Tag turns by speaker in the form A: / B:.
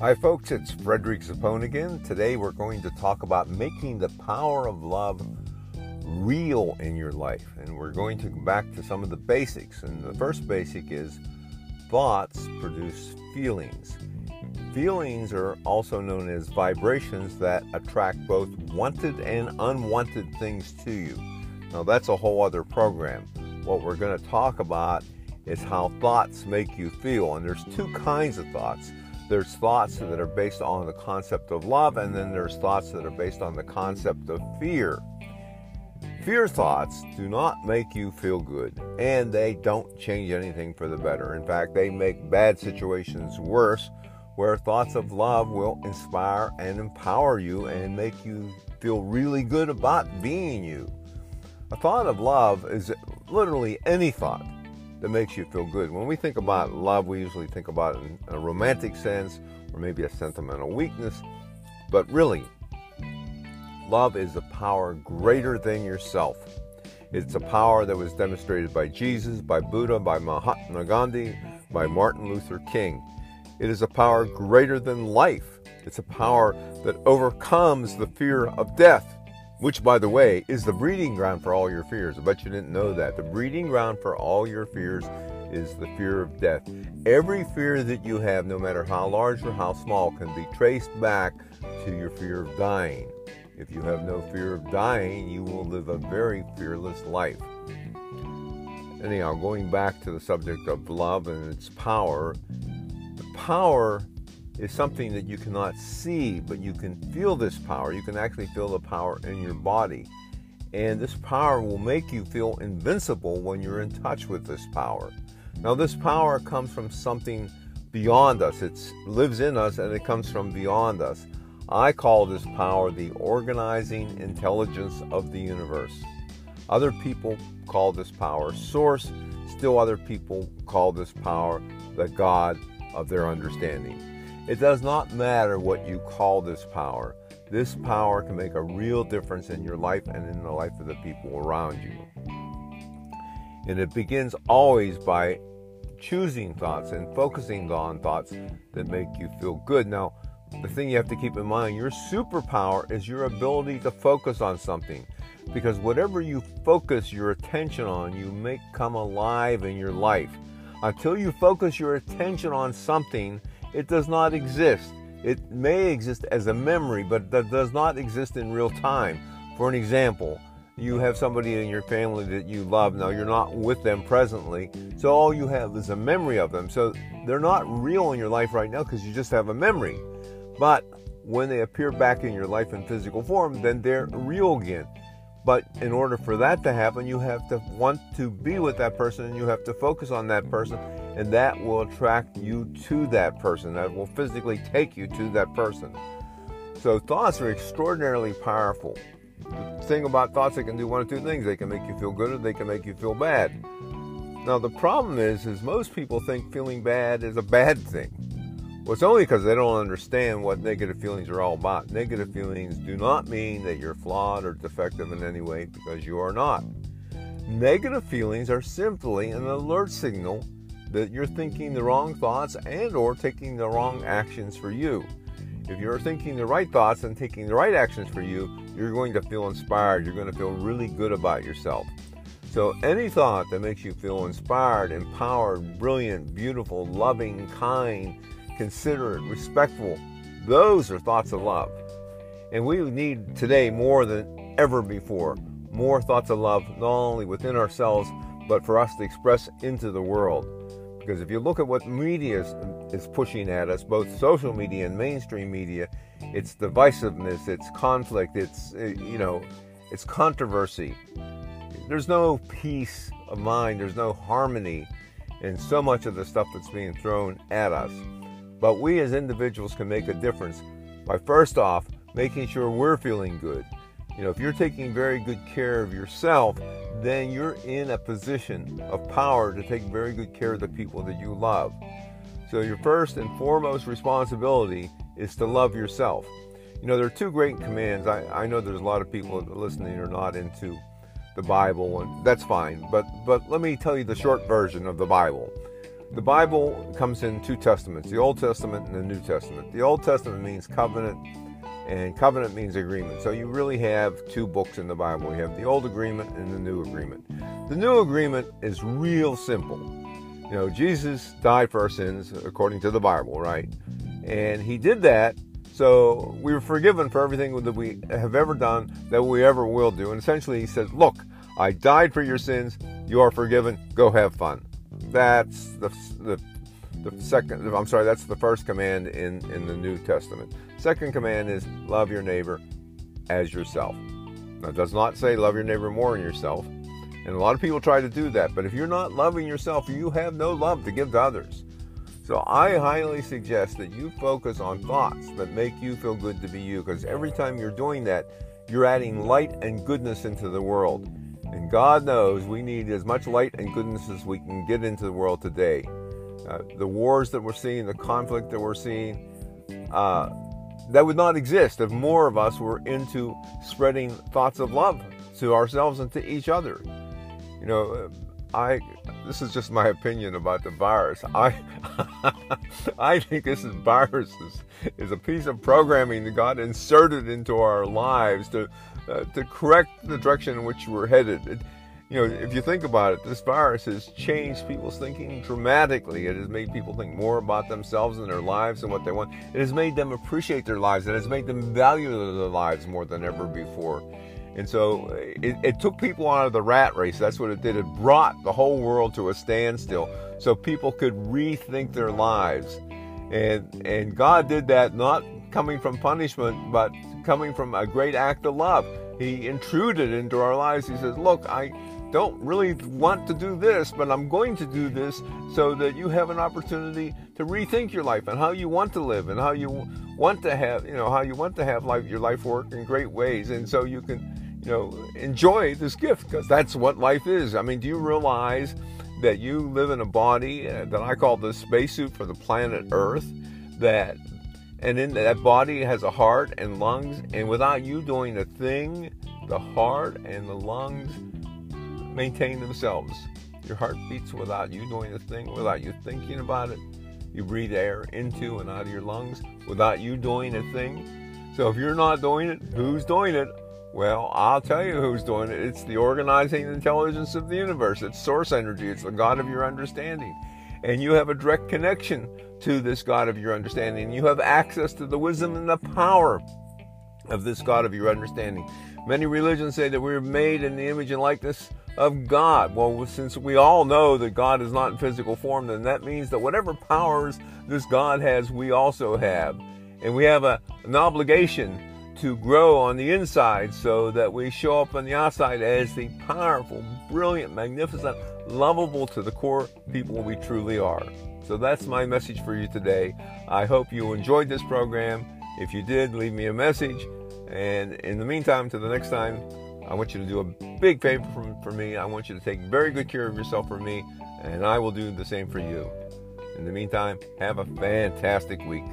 A: Hi, folks, it's Frederick Zappone again. Today we're going to talk about making the power of love real in your life. And we're going to go back to some of the basics. And the first basic is thoughts produce feelings. Feelings are also known as vibrations that attract both wanted and unwanted things to you. Now, that's a whole other program. What we're going to talk about is how thoughts make you feel. And there's two kinds of thoughts there's thoughts that are based on the concept of love, and then there's thoughts that are based on the concept of fear. Fear thoughts do not make you feel good, and they don't change anything for the better. In fact, they make bad situations worse, where thoughts of love will inspire and empower you and make you feel really good about being you. A thought of love is literally any thought that makes you feel good. When we think about love, we usually think about it in a romantic sense or maybe a sentimental weakness. But really, love is a power greater than yourself. It's a power that was demonstrated by Jesus, by Buddha, by Mahatma Gandhi, by Martin Luther King. It is a power greater than life. It's a power that overcomes the fear of death which, by the way, is the breeding ground for all your fears. I bet you didn't know that. The breeding ground for all your fears is the fear of death. Every fear that you have, no matter how large or how small, can be traced back to your fear of dying. If you have no fear of dying, you will live a very fearless life. Anyhow, going back to the subject of love and its power, the power is something that you cannot see, but you can feel this power. You can actually feel the power in your body. And this power will make you feel invincible when you're in touch with this power. Now, this power comes from something beyond us, it lives in us and it comes from beyond us. I call this power the organizing intelligence of the universe. Other people call this power source, still, other people call this power the God of their understanding. It does not matter what you call this power. This power can make a real difference in your life and in the life of the people around you. And it begins always by choosing thoughts and focusing on thoughts that make you feel good. Now, the thing you have to keep in mind your superpower is your ability to focus on something. Because whatever you focus your attention on, you make come alive in your life. Until you focus your attention on something, it does not exist. It may exist as a memory, but that does not exist in real time. For an example, you have somebody in your family that you love. Now, you're not with them presently, so all you have is a memory of them. So they're not real in your life right now because you just have a memory. But when they appear back in your life in physical form, then they're real again. But in order for that to happen, you have to want to be with that person and you have to focus on that person and that will attract you to that person. That will physically take you to that person. So thoughts are extraordinarily powerful. The thing about thoughts, they can do one of two things. They can make you feel good or they can make you feel bad. Now the problem is, is most people think feeling bad is a bad thing. Well, it's only because they don't understand what negative feelings are all about. Negative feelings do not mean that you're flawed or defective in any way because you are not. Negative feelings are simply an alert signal that you're thinking the wrong thoughts and or taking the wrong actions for you. If you're thinking the right thoughts and taking the right actions for you, you're going to feel inspired. You're going to feel really good about yourself. So, any thought that makes you feel inspired, empowered, brilliant, beautiful, loving, kind, considerate, respectful, those are thoughts of love. And we need today more than ever before more thoughts of love, not only within ourselves, but for us to express into the world. Because if you look at what media is, is, pushing at us, both social media and mainstream media, it's divisiveness, it's conflict, it's eh, you know, it's controversy. There's no peace of mind, there's no harmony in so much of the stuff that's being thrown at us. But we as individuals can make a difference by first off making sure we're feeling good. You know, if you're taking very good care of yourself, then you're in a position of power to take very good care of the people that you love. So, your first and foremost responsibility is to love yourself. You know, there are two great commands. I, I know there's a lot of people listening are not into the Bible, and that's fine. But, but let me tell you the short version of the Bible. The Bible comes in two testaments the Old Testament and the New Testament. The Old Testament means covenant, and covenant means agreement. So you really have two books in the Bible you have the Old Agreement and the New Agreement. The New Agreement is real simple. You know, Jesus died for our sins according to the Bible, right? And he did that so we were forgiven for everything that we have ever done, that we ever will do. And essentially, he says, Look, I died for your sins. You are forgiven. Go have fun. That's the, the, the second, I'm sorry, that's the first command in, in the New Testament. Second command is love your neighbor as yourself. Now, it does not say love your neighbor more than yourself. And a lot of people try to do that. But if you're not loving yourself, you have no love to give to others. So I highly suggest that you focus on thoughts that make you feel good to be you because every time you're doing that, you're adding light and goodness into the world. And God knows we need as much light and goodness as we can get into the world today. Uh, the wars that we're seeing, the conflict that we're seeing, uh, that would not exist if more of us were into spreading thoughts of love to ourselves and to each other. You know, I this is just my opinion about the virus. I I think this is virus is, is a piece of programming that God inserted into our lives to uh, to correct the direction in which we're headed. It, you know, if you think about it, this virus has changed people's thinking dramatically. It has made people think more about themselves and their lives and what they want. It has made them appreciate their lives. It has made them value their lives more than ever before. And so it, it, took people out of the rat race. That's what it did. It brought the whole world to a standstill so people could rethink their lives. And, and God did that not coming from punishment, but coming from a great act of love. He intruded into our lives. He says, Look, I don't really want to do this, but I'm going to do this so that you have an opportunity to rethink your life and how you want to live and how you want to have, you know, how you want to have life, your life work in great ways. And so you can you know, enjoy this gift because that's what life is. I mean, do you realize that you live in a body uh, that I call the spacesuit for the planet Earth? That and then that body has a heart and lungs, and without you doing a thing, the heart and the lungs maintain themselves. Your heart beats without you doing a thing, without you thinking about it. You breathe air into and out of your lungs without you doing a thing. So if you're not doing it, who's doing it? Well, I'll tell you who's doing it. It's the organizing intelligence of the universe. It's source energy. It's the God of your understanding. And you have a direct connection to this God of your understanding. You have access to the wisdom and the power of this God of your understanding. Many religions say that we're made in the image and likeness of God. Well, since we all know that God is not in physical form, then that means that whatever powers this God has, we also have. And we have a, an obligation to grow on the inside so that we show up on the outside as the powerful, brilliant, magnificent, lovable to the core people we truly are. So that's my message for you today. I hope you enjoyed this program. If you did, leave me a message. And in the meantime, to the next time, I want you to do a big favor for, for me. I want you to take very good care of yourself for me, and I will do the same for you. In the meantime, have a fantastic week.